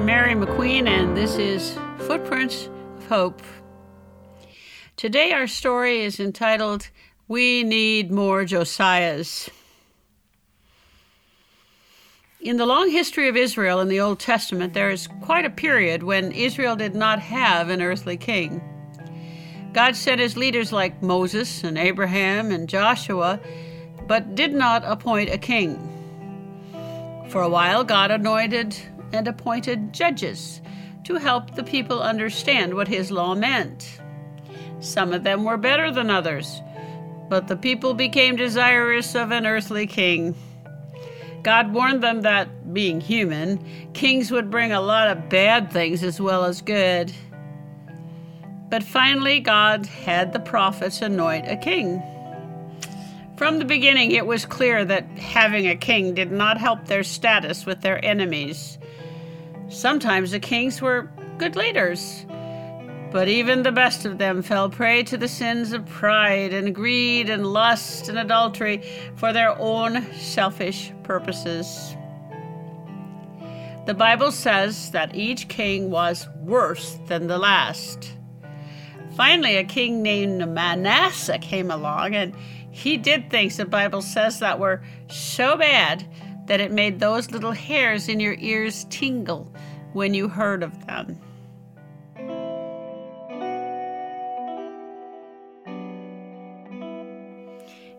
Mary McQueen, and this is Footprints of Hope. Today, our story is entitled We Need More Josiahs. In the long history of Israel in the Old Testament, there is quite a period when Israel did not have an earthly king. God sent his leaders like Moses and Abraham and Joshua, but did not appoint a king. For a while, God anointed and appointed judges to help the people understand what his law meant. Some of them were better than others, but the people became desirous of an earthly king. God warned them that, being human, kings would bring a lot of bad things as well as good. But finally, God had the prophets anoint a king. From the beginning, it was clear that having a king did not help their status with their enemies. Sometimes the kings were good leaders, but even the best of them fell prey to the sins of pride and greed and lust and adultery for their own selfish purposes. The Bible says that each king was worse than the last. Finally, a king named Manasseh came along, and he did things the Bible says that were so bad that it made those little hairs in your ears tingle when you heard of them.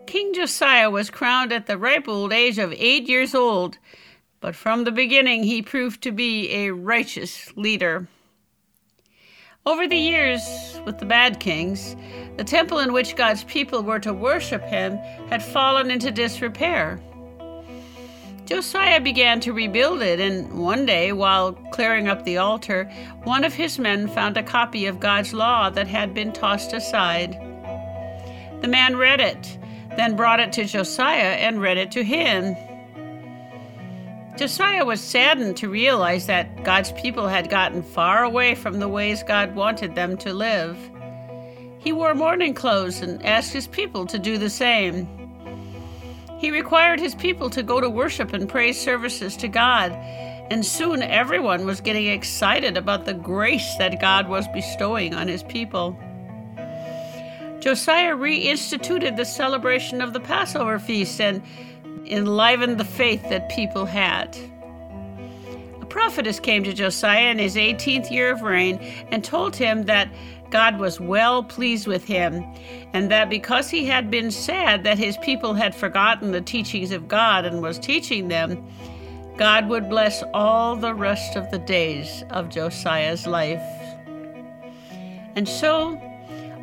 King Josiah was crowned at the ripe old age of eight years old, but from the beginning he proved to be a righteous leader. Over the years, with the bad kings, the temple in which God's people were to worship him had fallen into disrepair. Josiah began to rebuild it, and one day, while clearing up the altar, one of his men found a copy of God's law that had been tossed aside. The man read it, then brought it to Josiah and read it to him. Josiah was saddened to realize that God's people had gotten far away from the ways God wanted them to live. He wore mourning clothes and asked his people to do the same. He required his people to go to worship and praise services to God, and soon everyone was getting excited about the grace that God was bestowing on his people. Josiah reinstituted the celebration of the Passover feast and enlivened the faith that people had. A prophetess came to Josiah in his 18th year of reign and told him that God was well pleased with him, and that because he had been sad that his people had forgotten the teachings of God and was teaching them, God would bless all the rest of the days of Josiah's life. And so,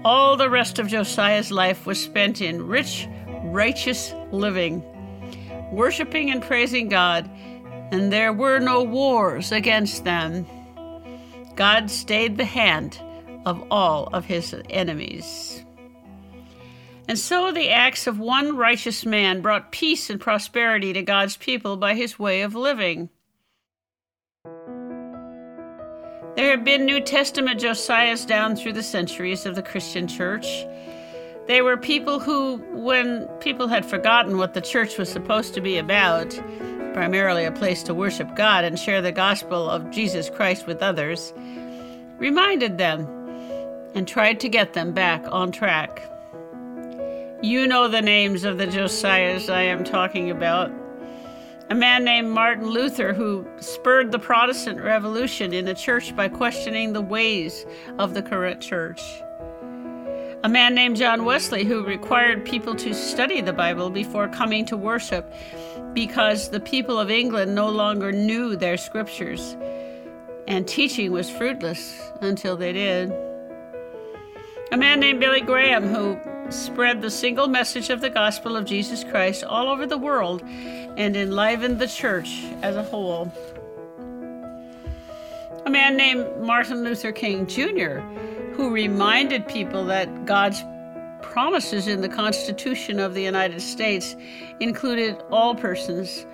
all the rest of Josiah's life was spent in rich, righteous living, worshiping and praising God, and there were no wars against them. God stayed the hand of all of his enemies. And so the acts of one righteous man brought peace and prosperity to God's people by his way of living. There have been New Testament Josiahs down through the centuries of the Christian church. They were people who, when people had forgotten what the church was supposed to be about, primarily a place to worship God and share the gospel of Jesus Christ with others, reminded them and tried to get them back on track. You know the names of the Josiahs I am talking about. A man named Martin Luther, who spurred the Protestant Revolution in the church by questioning the ways of the current church. A man named John Wesley, who required people to study the Bible before coming to worship because the people of England no longer knew their scriptures, and teaching was fruitless until they did. A man named Billy Graham who spread the single message of the gospel of Jesus Christ all over the world and enlivened the church as a whole. A man named Martin Luther King Jr., who reminded people that God's promises in the Constitution of the United States included all persons,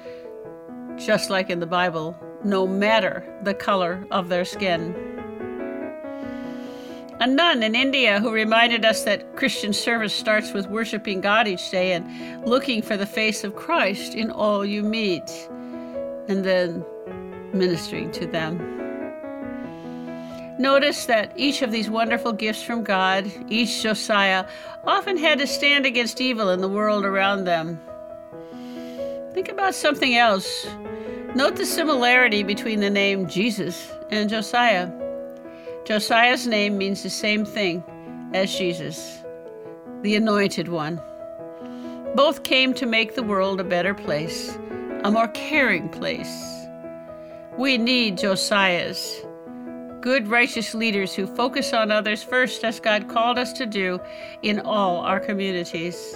just like in the Bible, no matter the color of their skin a nun in India who reminded us that Christian service starts with worshiping God each day and looking for the face of Christ in all you meet, and then ministering to them. Notice that each of these wonderful gifts from God, each Josiah, often had to stand against evil in the world around them. Think about something else. Note the similarity between the name Jesus and Josiah. Josiah's name means the same thing as Jesus, the Anointed One. Both came to make the world a better place, a more caring place. We need Josiahs good, righteous leaders who focus on others first, as God called us to do in all our communities.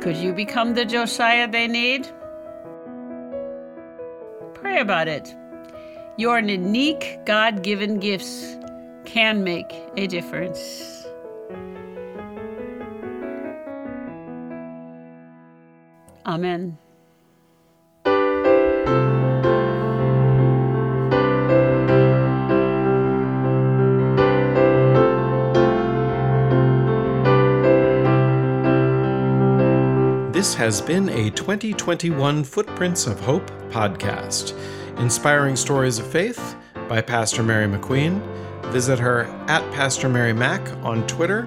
Could you become the Josiah they need? Pray about it. Your unique God given gifts can make a difference. Amen. This has been a 2021 Footprints of Hope podcast, inspiring stories of faith by Pastor Mary McQueen. Visit her at Pastor Mary Mac on Twitter.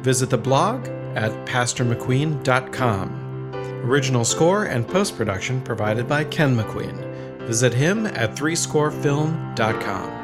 Visit the blog at pastormcqueen.com. Original score and post production provided by Ken McQueen. Visit him at threescorefilm.com.